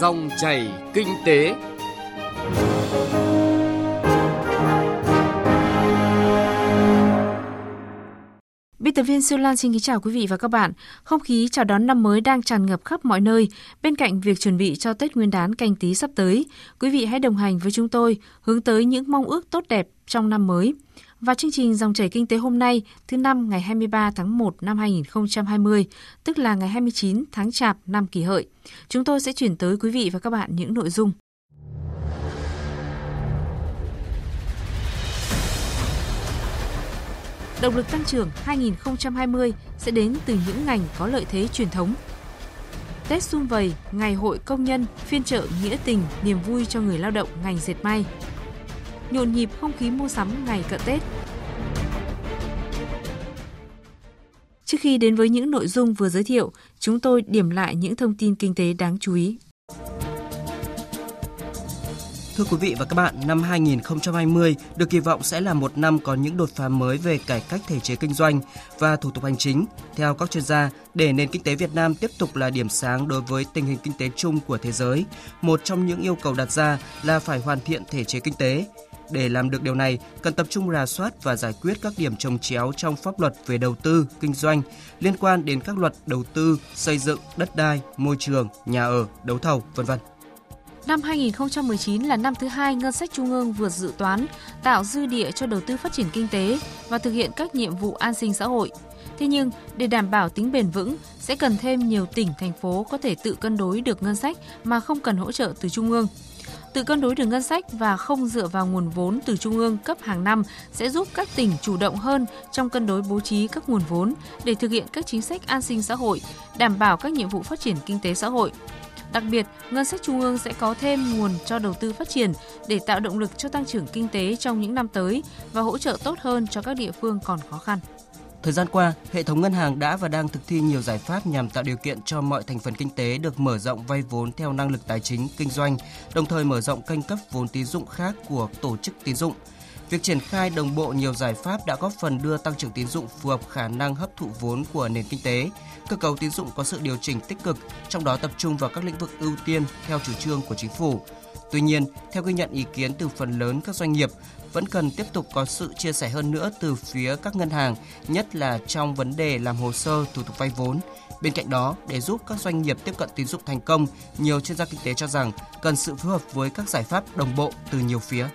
Dòng chảy kinh tế. Biên tập viên Sư Lan xin kính chào quý vị và các bạn. Không khí chào đón năm mới đang tràn ngập khắp mọi nơi. Bên cạnh việc chuẩn bị cho Tết Nguyên đán canh tí sắp tới, quý vị hãy đồng hành với chúng tôi hướng tới những mong ước tốt đẹp trong năm mới. Và chương trình Dòng chảy kinh tế hôm nay, thứ năm ngày 23 tháng 1 năm 2020, tức là ngày 29 tháng Chạp năm kỷ hợi. Chúng tôi sẽ chuyển tới quý vị và các bạn những nội dung. Động lực tăng trưởng 2020 sẽ đến từ những ngành có lợi thế truyền thống. Tết xung vầy, ngày hội công nhân, phiên chợ nghĩa tình, niềm vui cho người lao động ngành dệt may. Nhộn nhịp không khí mua sắm ngày cận Tết. Trước khi đến với những nội dung vừa giới thiệu, chúng tôi điểm lại những thông tin kinh tế đáng chú ý. Thưa quý vị và các bạn, năm 2020 được kỳ vọng sẽ là một năm có những đột phá mới về cải cách thể chế kinh doanh và thủ tục hành chính. Theo các chuyên gia, để nền kinh tế Việt Nam tiếp tục là điểm sáng đối với tình hình kinh tế chung của thế giới, một trong những yêu cầu đặt ra là phải hoàn thiện thể chế kinh tế. Để làm được điều này, cần tập trung rà soát và giải quyết các điểm trồng chéo trong pháp luật về đầu tư, kinh doanh liên quan đến các luật đầu tư, xây dựng, đất đai, môi trường, nhà ở, đấu thầu, vân vân. Năm 2019 là năm thứ hai ngân sách trung ương vượt dự toán, tạo dư địa cho đầu tư phát triển kinh tế và thực hiện các nhiệm vụ an sinh xã hội. Thế nhưng, để đảm bảo tính bền vững, sẽ cần thêm nhiều tỉnh, thành phố có thể tự cân đối được ngân sách mà không cần hỗ trợ từ trung ương. Tự cân đối được ngân sách và không dựa vào nguồn vốn từ trung ương cấp hàng năm sẽ giúp các tỉnh chủ động hơn trong cân đối bố trí các nguồn vốn để thực hiện các chính sách an sinh xã hội, đảm bảo các nhiệm vụ phát triển kinh tế xã hội. Đặc biệt, ngân sách trung ương sẽ có thêm nguồn cho đầu tư phát triển để tạo động lực cho tăng trưởng kinh tế trong những năm tới và hỗ trợ tốt hơn cho các địa phương còn khó khăn. Thời gian qua, hệ thống ngân hàng đã và đang thực thi nhiều giải pháp nhằm tạo điều kiện cho mọi thành phần kinh tế được mở rộng vay vốn theo năng lực tài chính kinh doanh, đồng thời mở rộng kênh cấp vốn tín dụng khác của tổ chức tín dụng. Việc triển khai đồng bộ nhiều giải pháp đã góp phần đưa tăng trưởng tín dụng phù hợp khả năng hấp thụ vốn của nền kinh tế. Cơ cấu tín dụng có sự điều chỉnh tích cực, trong đó tập trung vào các lĩnh vực ưu tiên theo chủ trương của chính phủ. Tuy nhiên, theo ghi nhận ý kiến từ phần lớn các doanh nghiệp, vẫn cần tiếp tục có sự chia sẻ hơn nữa từ phía các ngân hàng, nhất là trong vấn đề làm hồ sơ thủ tục vay vốn. Bên cạnh đó, để giúp các doanh nghiệp tiếp cận tín dụng thành công, nhiều chuyên gia kinh tế cho rằng cần sự phối hợp với các giải pháp đồng bộ từ nhiều phía.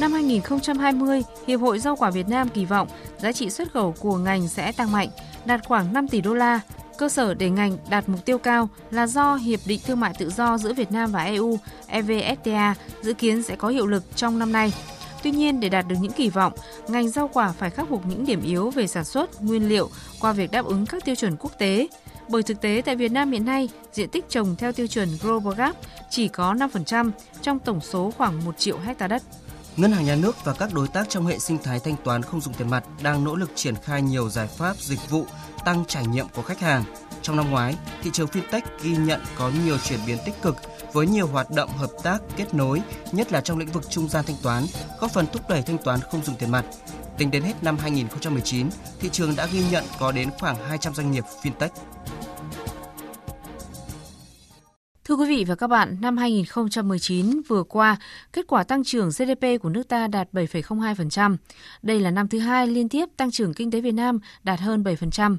Năm 2020, Hiệp hội Rau quả Việt Nam kỳ vọng giá trị xuất khẩu của ngành sẽ tăng mạnh, đạt khoảng 5 tỷ đô la. Cơ sở để ngành đạt mục tiêu cao là do Hiệp định Thương mại Tự do giữa Việt Nam và EU EVFTA dự kiến sẽ có hiệu lực trong năm nay. Tuy nhiên, để đạt được những kỳ vọng, ngành rau quả phải khắc phục những điểm yếu về sản xuất, nguyên liệu qua việc đáp ứng các tiêu chuẩn quốc tế. Bởi thực tế tại Việt Nam hiện nay, diện tích trồng theo tiêu chuẩn Global Gap chỉ có 5% trong tổng số khoảng 1 triệu hecta đất. Ngân hàng Nhà nước và các đối tác trong hệ sinh thái thanh toán không dùng tiền mặt đang nỗ lực triển khai nhiều giải pháp dịch vụ tăng trải nghiệm của khách hàng. Trong năm ngoái, thị trường fintech ghi nhận có nhiều chuyển biến tích cực với nhiều hoạt động hợp tác kết nối, nhất là trong lĩnh vực trung gian thanh toán, góp phần thúc đẩy thanh toán không dùng tiền mặt. Tính đến hết năm 2019, thị trường đã ghi nhận có đến khoảng 200 doanh nghiệp fintech Thưa quý vị và các bạn, năm 2019 vừa qua, kết quả tăng trưởng GDP của nước ta đạt 7,02%. Đây là năm thứ hai liên tiếp tăng trưởng kinh tế Việt Nam đạt hơn 7%.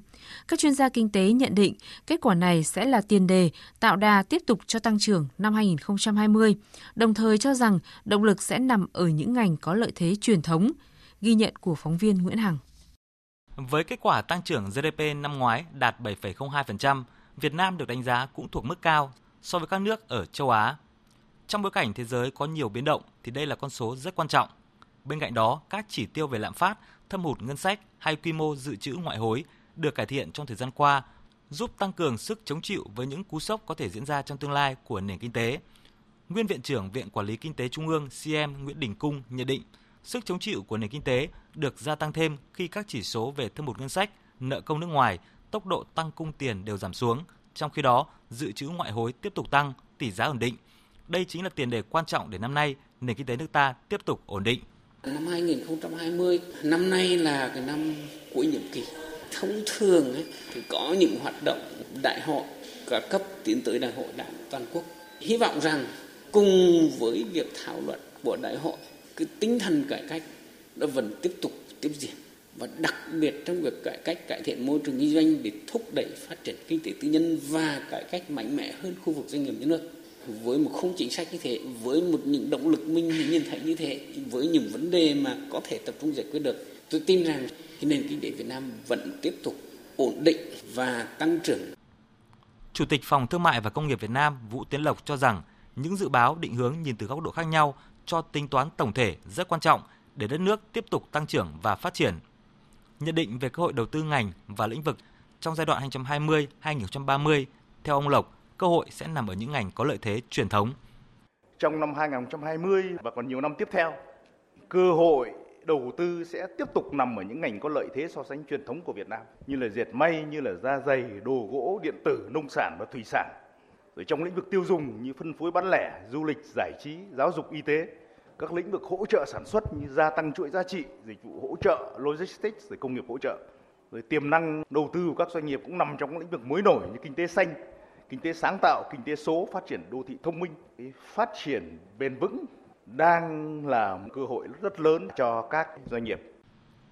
Các chuyên gia kinh tế nhận định kết quả này sẽ là tiền đề tạo đà tiếp tục cho tăng trưởng năm 2020, đồng thời cho rằng động lực sẽ nằm ở những ngành có lợi thế truyền thống. Ghi nhận của phóng viên Nguyễn Hằng. Với kết quả tăng trưởng GDP năm ngoái đạt 7,02%, Việt Nam được đánh giá cũng thuộc mức cao so với các nước ở châu Á. Trong bối cảnh thế giới có nhiều biến động thì đây là con số rất quan trọng. Bên cạnh đó, các chỉ tiêu về lạm phát, thâm hụt ngân sách hay quy mô dự trữ ngoại hối được cải thiện trong thời gian qua, giúp tăng cường sức chống chịu với những cú sốc có thể diễn ra trong tương lai của nền kinh tế. Nguyên Viện trưởng Viện Quản lý Kinh tế Trung ương CM Nguyễn Đình Cung nhận định, sức chống chịu của nền kinh tế được gia tăng thêm khi các chỉ số về thâm hụt ngân sách, nợ công nước ngoài, tốc độ tăng cung tiền đều giảm xuống – trong khi đó, dự trữ ngoại hối tiếp tục tăng, tỷ giá ổn định. Đây chính là tiền đề quan trọng để năm nay nền kinh tế nước ta tiếp tục ổn định. Năm 2020, năm nay là cái năm cuối nhiệm kỳ. Thông thường ấy, thì có những hoạt động đại hội cả cấp tiến tới đại hội đảng toàn quốc. Hy vọng rằng cùng với việc thảo luận của đại hội, cái tinh thần cải cách nó vẫn tiếp tục tiếp diễn và đặc biệt trong việc cải cách, cải thiện môi trường kinh doanh để thúc đẩy phát triển kinh tế tư nhân và cải cách mạnh mẽ hơn khu vực doanh nghiệp nhà nước với một khung chính sách như thế, với một những động lực mình nhìn thấy như thế, với những vấn đề mà có thể tập trung giải quyết được, tôi tin rằng cái nền kinh tế Việt Nam vẫn tiếp tục ổn định và tăng trưởng. Chủ tịch Phòng Thương mại và Công nghiệp Việt Nam Vũ Tiến Lộc cho rằng những dự báo định hướng nhìn từ góc độ khác nhau cho tính toán tổng thể rất quan trọng để đất nước tiếp tục tăng trưởng và phát triển. Nhận định về cơ hội đầu tư ngành và lĩnh vực trong giai đoạn 2020-2030, theo ông Lộc, cơ hội sẽ nằm ở những ngành có lợi thế truyền thống. Trong năm 2020 và còn nhiều năm tiếp theo, cơ hội đầu tư sẽ tiếp tục nằm ở những ngành có lợi thế so sánh truyền thống của Việt Nam như là dệt may, như là da dày đồ gỗ, điện tử, nông sản và thủy sản. Rồi trong lĩnh vực tiêu dùng như phân phối bán lẻ, du lịch, giải trí, giáo dục, y tế, các lĩnh vực hỗ trợ sản xuất như gia tăng chuỗi giá trị, dịch vụ hỗ trợ, logistics, rồi công nghiệp hỗ trợ. Rồi tiềm năng đầu tư của các doanh nghiệp cũng nằm trong các lĩnh vực mới nổi như kinh tế xanh, kinh tế sáng tạo, kinh tế số, phát triển đô thị thông minh, phát triển bền vững đang là một cơ hội rất lớn cho các doanh nghiệp.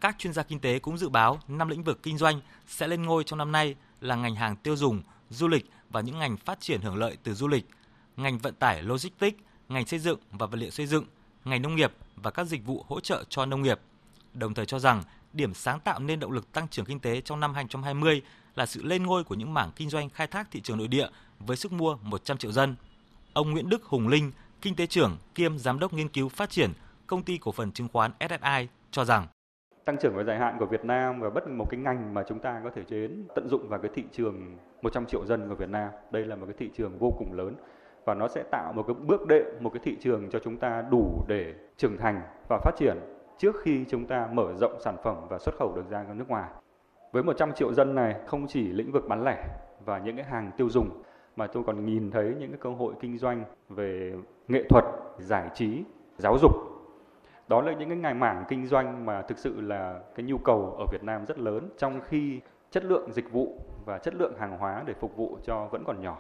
Các chuyên gia kinh tế cũng dự báo năm lĩnh vực kinh doanh sẽ lên ngôi trong năm nay là ngành hàng tiêu dùng, du lịch và những ngành phát triển hưởng lợi từ du lịch, ngành vận tải logistics, ngành xây dựng và vật liệu xây dựng, ngành nông nghiệp và các dịch vụ hỗ trợ cho nông nghiệp. Đồng thời cho rằng điểm sáng tạo nên động lực tăng trưởng kinh tế trong năm 2020 là sự lên ngôi của những mảng kinh doanh khai thác thị trường nội địa với sức mua 100 triệu dân. Ông Nguyễn Đức Hùng Linh, kinh tế trưởng kiêm giám đốc nghiên cứu phát triển công ty cổ phần chứng khoán SSI cho rằng tăng trưởng về dài hạn của Việt Nam và bất một cái ngành mà chúng ta có thể đến tận dụng vào cái thị trường 100 triệu dân của Việt Nam. Đây là một cái thị trường vô cùng lớn và nó sẽ tạo một cái bước đệm, một cái thị trường cho chúng ta đủ để trưởng thành và phát triển trước khi chúng ta mở rộng sản phẩm và xuất khẩu được ra nước ngoài. Với 100 triệu dân này không chỉ lĩnh vực bán lẻ và những cái hàng tiêu dùng mà tôi còn nhìn thấy những cái cơ hội kinh doanh về nghệ thuật, giải trí, giáo dục. Đó là những cái ngành mảng kinh doanh mà thực sự là cái nhu cầu ở Việt Nam rất lớn trong khi chất lượng dịch vụ và chất lượng hàng hóa để phục vụ cho vẫn còn nhỏ.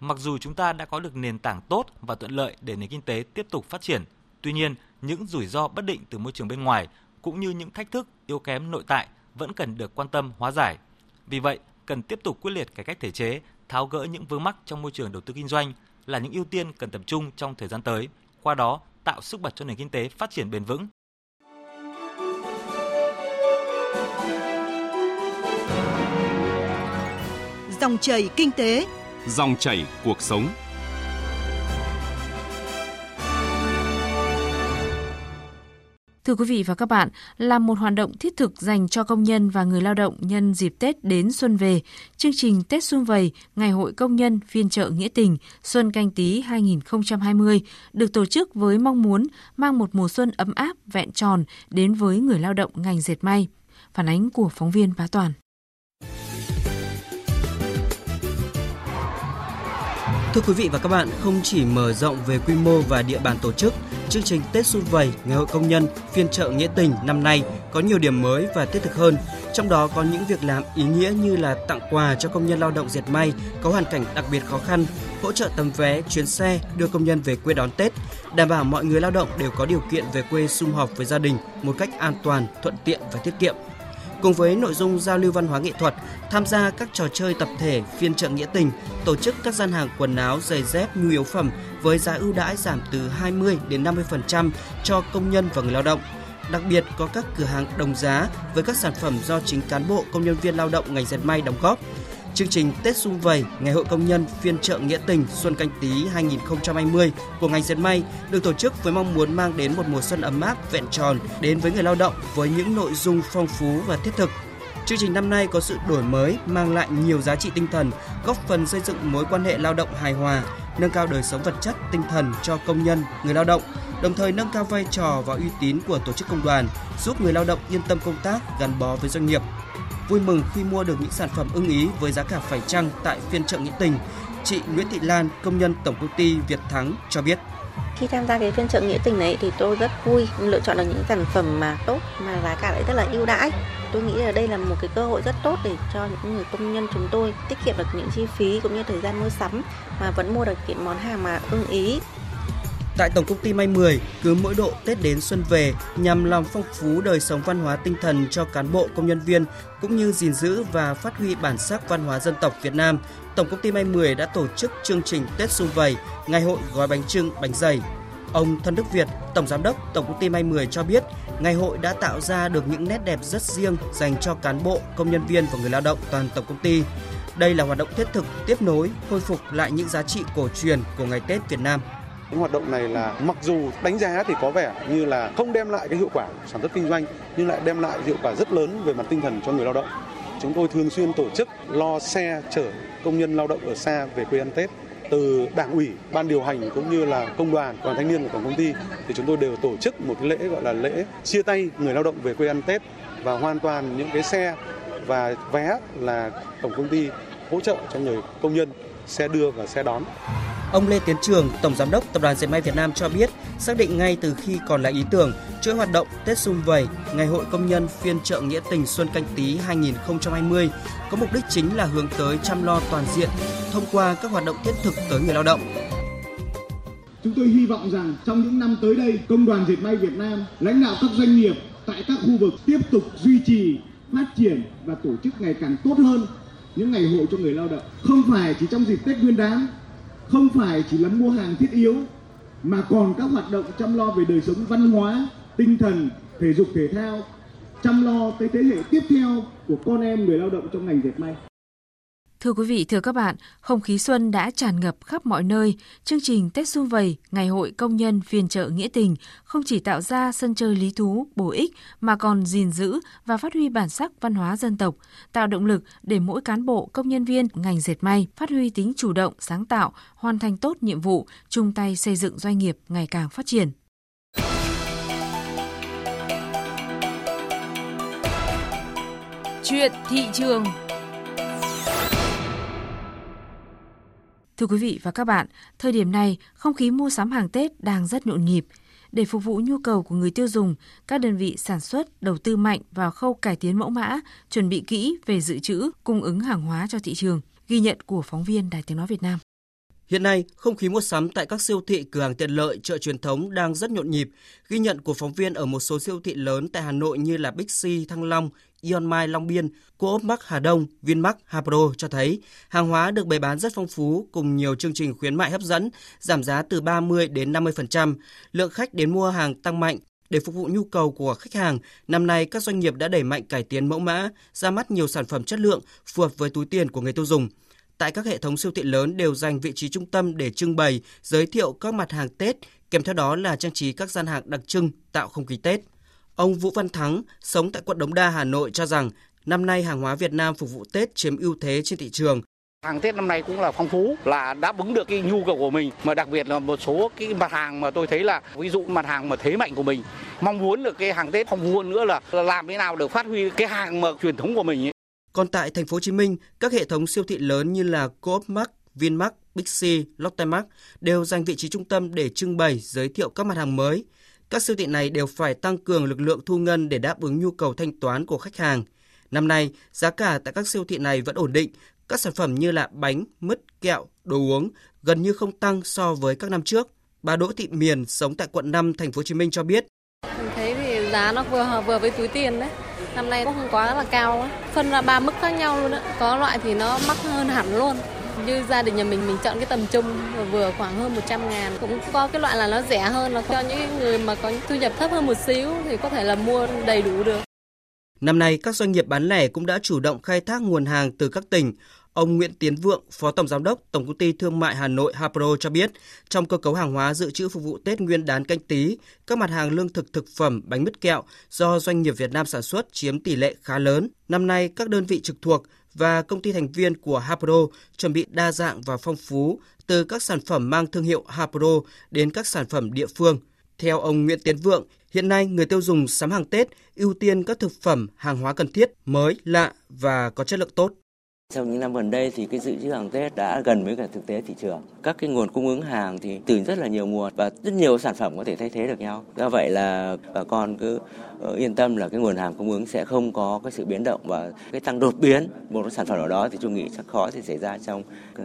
Mặc dù chúng ta đã có được nền tảng tốt và thuận lợi để nền kinh tế tiếp tục phát triển, tuy nhiên những rủi ro bất định từ môi trường bên ngoài cũng như những thách thức yếu kém nội tại vẫn cần được quan tâm hóa giải. Vì vậy, cần tiếp tục quyết liệt cải cách thể chế, tháo gỡ những vướng mắc trong môi trường đầu tư kinh doanh là những ưu tiên cần tập trung trong thời gian tới. Qua đó, tạo sức bật cho nền kinh tế phát triển bền vững. Dòng chảy kinh tế, dòng chảy cuộc sống. Thưa quý vị và các bạn, là một hoạt động thiết thực dành cho công nhân và người lao động nhân dịp Tết đến xuân về, chương trình Tết Xuân Vầy, Ngày hội Công nhân phiên chợ Nghĩa Tình Xuân Canh Tý 2020 được tổ chức với mong muốn mang một mùa xuân ấm áp, vẹn tròn đến với người lao động ngành dệt may. Phản ánh của phóng viên Bá Toàn. Thưa quý vị và các bạn, không chỉ mở rộng về quy mô và địa bàn tổ chức, chương trình Tết Xuân Vầy Ngày hội Công nhân phiên chợ Nghĩa Tình năm nay có nhiều điểm mới và thiết thực hơn. Trong đó có những việc làm ý nghĩa như là tặng quà cho công nhân lao động dệt may có hoàn cảnh đặc biệt khó khăn, hỗ trợ tấm vé, chuyến xe đưa công nhân về quê đón Tết, đảm bảo mọi người lao động đều có điều kiện về quê sum họp với gia đình một cách an toàn, thuận tiện và tiết kiệm. Cùng với nội dung giao lưu văn hóa nghệ thuật, tham gia các trò chơi tập thể phiên chợ nghĩa tình, tổ chức các gian hàng quần áo, giày dép, nhu yếu phẩm với giá ưu đãi giảm từ 20 đến 50% cho công nhân và người lao động. Đặc biệt có các cửa hàng đồng giá với các sản phẩm do chính cán bộ công nhân viên lao động ngành dệt may đóng góp. Chương trình Tết Xung Vầy, Ngày hội công nhân phiên chợ Nghĩa tình Xuân Canh Tý 2020 của ngành dệt may được tổ chức với mong muốn mang đến một mùa xuân ấm áp, vẹn tròn đến với người lao động với những nội dung phong phú và thiết thực. Chương trình năm nay có sự đổi mới, mang lại nhiều giá trị tinh thần, góp phần xây dựng mối quan hệ lao động hài hòa, nâng cao đời sống vật chất, tinh thần cho công nhân, người lao động, đồng thời nâng cao vai trò và uy tín của tổ chức công đoàn, giúp người lao động yên tâm công tác, gắn bó với doanh nghiệp. Vui mừng khi mua được những sản phẩm ưng ý với giá cả phải chăng tại phiên chợ Nghĩa Tình, chị Nguyễn Thị Lan, công nhân Tổng công ty Việt Thắng cho biết. Khi tham gia cái phiên chợ nghĩa tình này thì tôi rất vui lựa chọn được những sản phẩm mà tốt mà giá cả lại rất là ưu đãi. Tôi nghĩ là đây là một cái cơ hội rất tốt để cho những người công nhân chúng tôi tiết kiệm được những chi phí cũng như thời gian mua sắm mà vẫn mua được những món hàng mà ưng ý. Tại Tổng công ty May 10, cứ mỗi độ Tết đến xuân về nhằm làm phong phú đời sống văn hóa tinh thần cho cán bộ công nhân viên cũng như gìn giữ và phát huy bản sắc văn hóa dân tộc Việt Nam, Tổng công ty May 10 đã tổ chức chương trình Tết Xung Vầy, Ngày hội gói bánh trưng, bánh dày. Ông Thân Đức Việt, Tổng Giám đốc Tổng công ty May 10 cho biết, ngày hội đã tạo ra được những nét đẹp rất riêng dành cho cán bộ, công nhân viên và người lao động toàn tổng công ty. Đây là hoạt động thiết thực, tiếp nối, khôi phục lại những giá trị cổ truyền của ngày Tết Việt Nam. Những hoạt động này là mặc dù đánh giá thì có vẻ như là không đem lại cái hiệu quả sản xuất kinh doanh nhưng lại đem lại hiệu quả rất lớn về mặt tinh thần cho người lao động. Chúng tôi thường xuyên tổ chức lo xe chở công nhân lao động ở xa về quê ăn Tết từ đảng ủy, ban điều hành cũng như là công đoàn, đoàn thanh niên của tổng công ty thì chúng tôi đều tổ chức một cái lễ gọi là lễ chia tay người lao động về quê ăn Tết và hoàn toàn những cái xe và vé là tổng công ty hỗ trợ cho người công nhân xe đưa và xe đón. Ông Lê Tiến Trường, Tổng Giám đốc Tập đoàn Dệt may Việt Nam cho biết, xác định ngay từ khi còn là ý tưởng, chuỗi hoạt động Tết Xung Vầy, Ngày hội công nhân phiên chợ nghĩa tình Xuân Canh Tý 2020 có mục đích chính là hướng tới chăm lo toàn diện thông qua các hoạt động thiết thực tới người lao động. Chúng tôi hy vọng rằng trong những năm tới đây, Công đoàn Dệt may Việt Nam, lãnh đạo các doanh nghiệp tại các khu vực tiếp tục duy trì, phát triển và tổ chức ngày càng tốt hơn những ngày hội cho người lao động. Không phải chỉ trong dịp Tết Nguyên đán không phải chỉ là mua hàng thiết yếu mà còn các hoạt động chăm lo về đời sống văn hóa, tinh thần, thể dục thể thao, chăm lo tới thế hệ tiếp theo của con em người lao động trong ngành dệt may. Thưa quý vị, thưa các bạn, không khí xuân đã tràn ngập khắp mọi nơi. Chương trình Tết Xuân Vầy, Ngày hội Công nhân phiên chợ Nghĩa Tình không chỉ tạo ra sân chơi lý thú, bổ ích mà còn gìn giữ và phát huy bản sắc văn hóa dân tộc, tạo động lực để mỗi cán bộ, công nhân viên ngành dệt may phát huy tính chủ động, sáng tạo, hoàn thành tốt nhiệm vụ, chung tay xây dựng doanh nghiệp ngày càng phát triển. Chuyện thị trường Thưa quý vị và các bạn, thời điểm này, không khí mua sắm hàng Tết đang rất nhộn nhịp. Để phục vụ nhu cầu của người tiêu dùng, các đơn vị sản xuất đầu tư mạnh vào khâu cải tiến mẫu mã, chuẩn bị kỹ về dự trữ, cung ứng hàng hóa cho thị trường. Ghi nhận của phóng viên Đài Tiếng Nói Việt Nam. Hiện nay, không khí mua sắm tại các siêu thị, cửa hàng tiện lợi, chợ truyền thống đang rất nhộn nhịp. Ghi nhận của phóng viên ở một số siêu thị lớn tại Hà Nội như là Bixi, Thăng Long, Ion Mai Long Biên, Coop Mắc Hà Đông, Vinmart Hapro cho thấy hàng hóa được bày bán rất phong phú cùng nhiều chương trình khuyến mại hấp dẫn, giảm giá từ 30 đến 50%. Lượng khách đến mua hàng tăng mạnh. Để phục vụ nhu cầu của khách hàng, năm nay các doanh nghiệp đã đẩy mạnh cải tiến mẫu mã, ra mắt nhiều sản phẩm chất lượng phù hợp với túi tiền của người tiêu dùng tại các hệ thống siêu thị lớn đều dành vị trí trung tâm để trưng bày, giới thiệu các mặt hàng Tết, kèm theo đó là trang trí các gian hàng đặc trưng tạo không khí Tết. Ông Vũ Văn Thắng, sống tại quận Đống Đa, Hà Nội cho rằng năm nay hàng hóa Việt Nam phục vụ Tết chiếm ưu thế trên thị trường. Hàng Tết năm nay cũng là phong phú, là đáp ứng được cái nhu cầu của mình, mà đặc biệt là một số cái mặt hàng mà tôi thấy là ví dụ mặt hàng mà thế mạnh của mình, mong muốn được cái hàng Tết phong phú hơn nữa là, là làm thế nào được phát huy cái hàng mà truyền thống của mình ấy. Còn tại thành phố Hồ Chí Minh, các hệ thống siêu thị lớn như là Coop Mart, Vinmart, Bixi, Lotte Mart đều dành vị trí trung tâm để trưng bày, giới thiệu các mặt hàng mới. Các siêu thị này đều phải tăng cường lực lượng thu ngân để đáp ứng nhu cầu thanh toán của khách hàng. Năm nay, giá cả tại các siêu thị này vẫn ổn định. Các sản phẩm như là bánh, mứt, kẹo, đồ uống gần như không tăng so với các năm trước. Bà Đỗ Thị Miền sống tại quận 5 thành phố Hồ Chí Minh cho biết. Mình thấy thì giá nó vừa vừa với túi tiền đấy. Năm nay cũng không quá là cao, phân ra ba mức khác nhau luôn đó. Có loại thì nó mắc hơn hẳn luôn như gia đình nhà mình mình chọn cái tầm trung vừa khoảng hơn 100 ngàn cũng có cái loại là nó rẻ hơn là cho những người mà có thu nhập thấp hơn một xíu thì có thể là mua đầy đủ được. Năm nay, các doanh nghiệp bán lẻ cũng đã chủ động khai thác nguồn hàng từ các tỉnh. Ông Nguyễn Tiến Vượng, Phó Tổng Giám đốc Tổng công ty Thương mại Hà Nội Hapro cho biết, trong cơ cấu hàng hóa dự trữ phục vụ Tết Nguyên đán canh tí, các mặt hàng lương thực thực phẩm, bánh mứt kẹo do doanh nghiệp Việt Nam sản xuất chiếm tỷ lệ khá lớn. Năm nay, các đơn vị trực thuộc và công ty thành viên của Hapro chuẩn bị đa dạng và phong phú từ các sản phẩm mang thương hiệu Hapro đến các sản phẩm địa phương. Theo ông Nguyễn Tiến Vượng, hiện nay người tiêu dùng sắm hàng Tết ưu tiên các thực phẩm, hàng hóa cần thiết, mới, lạ và có chất lượng tốt. Trong những năm gần đây thì cái dự trữ hàng Tết đã gần với cả thực tế thị trường. Các cái nguồn cung ứng hàng thì từ rất là nhiều nguồn và rất nhiều sản phẩm có thể thay thế được nhau. Do vậy là bà con cứ ờ, yên tâm là cái nguồn hàng cung ứng sẽ không có cái sự biến động và cái tăng đột biến một sản phẩm nào đó thì tôi nghĩ chắc khó thì xảy ra trong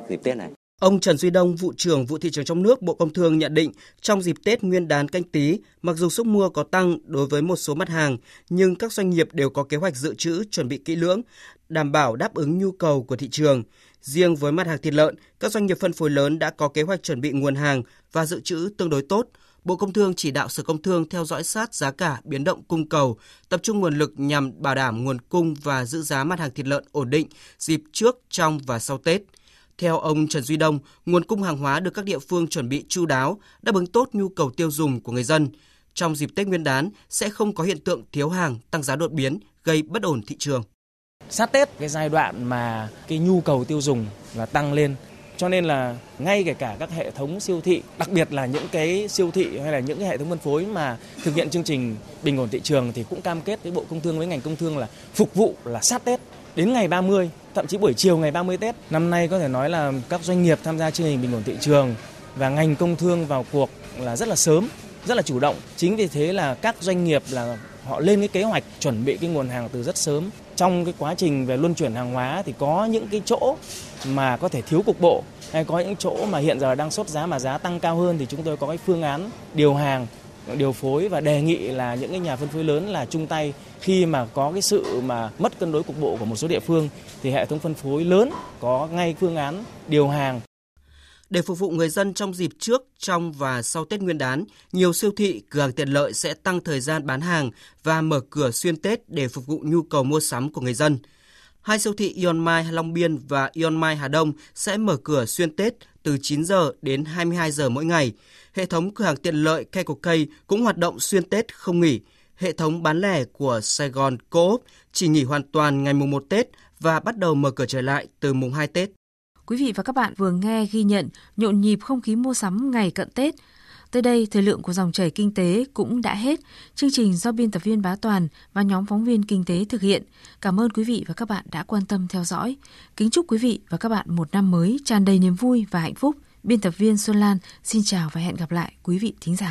dịp Tết này. Ông Trần Duy Đông, vụ trưởng vụ thị trường trong nước Bộ Công Thương nhận định, trong dịp Tết Nguyên đán canh tí, mặc dù sức mua có tăng đối với một số mặt hàng, nhưng các doanh nghiệp đều có kế hoạch dự trữ chuẩn bị kỹ lưỡng, đảm bảo đáp ứng nhu cầu của thị trường. Riêng với mặt hàng thịt lợn, các doanh nghiệp phân phối lớn đã có kế hoạch chuẩn bị nguồn hàng và dự trữ tương đối tốt. Bộ Công Thương chỉ đạo Sở Công Thương theo dõi sát giá cả, biến động cung cầu, tập trung nguồn lực nhằm bảo đảm nguồn cung và giữ giá mặt hàng thịt lợn ổn định dịp trước, trong và sau Tết. Theo ông Trần Duy Đông, nguồn cung hàng hóa được các địa phương chuẩn bị chu đáo, đáp ứng tốt nhu cầu tiêu dùng của người dân. Trong dịp Tết Nguyên đán sẽ không có hiện tượng thiếu hàng, tăng giá đột biến, gây bất ổn thị trường. Sát Tết cái giai đoạn mà cái nhu cầu tiêu dùng là tăng lên cho nên là ngay kể cả các hệ thống siêu thị, đặc biệt là những cái siêu thị hay là những cái hệ thống phân phối mà thực hiện chương trình bình ổn thị trường thì cũng cam kết với Bộ Công Thương với ngành công thương là phục vụ là sát Tết đến ngày 30, thậm chí buổi chiều ngày 30 Tết. Năm nay có thể nói là các doanh nghiệp tham gia chương trình bình ổn thị trường và ngành công thương vào cuộc là rất là sớm, rất là chủ động. Chính vì thế là các doanh nghiệp là họ lên cái kế hoạch chuẩn bị cái nguồn hàng từ rất sớm. Trong cái quá trình về luân chuyển hàng hóa thì có những cái chỗ mà có thể thiếu cục bộ hay có những chỗ mà hiện giờ đang sốt giá mà giá tăng cao hơn thì chúng tôi có cái phương án điều hàng, điều phối và đề nghị là những cái nhà phân phối lớn là chung tay khi mà có cái sự mà mất cân đối cục bộ của một số địa phương thì hệ thống phân phối lớn có ngay phương án điều hàng để phục vụ người dân trong dịp trước, trong và sau Tết Nguyên đán, nhiều siêu thị, cửa hàng tiện lợi sẽ tăng thời gian bán hàng và mở cửa xuyên Tết để phục vụ nhu cầu mua sắm của người dân. Hai siêu thị Ion Mai Long Biên và Ion Mai Hà Đông sẽ mở cửa xuyên Tết từ 9 giờ đến 22 giờ mỗi ngày. Hệ thống cửa hàng tiện lợi Keiko cũng hoạt động xuyên Tết không nghỉ. Hệ thống bán lẻ của Sài Gòn Co-op chỉ nghỉ hoàn toàn ngày mùng 1 Tết và bắt đầu mở cửa trở lại từ mùng 2 Tết. Quý vị và các bạn vừa nghe ghi nhận nhộn nhịp không khí mua sắm ngày cận Tết. Tới đây, thời lượng của dòng chảy kinh tế cũng đã hết. Chương trình do biên tập viên Bá Toàn và nhóm phóng viên kinh tế thực hiện. Cảm ơn quý vị và các bạn đã quan tâm theo dõi. Kính chúc quý vị và các bạn một năm mới tràn đầy niềm vui và hạnh phúc. Biên tập viên Xuân Lan xin chào và hẹn gặp lại quý vị thính giả.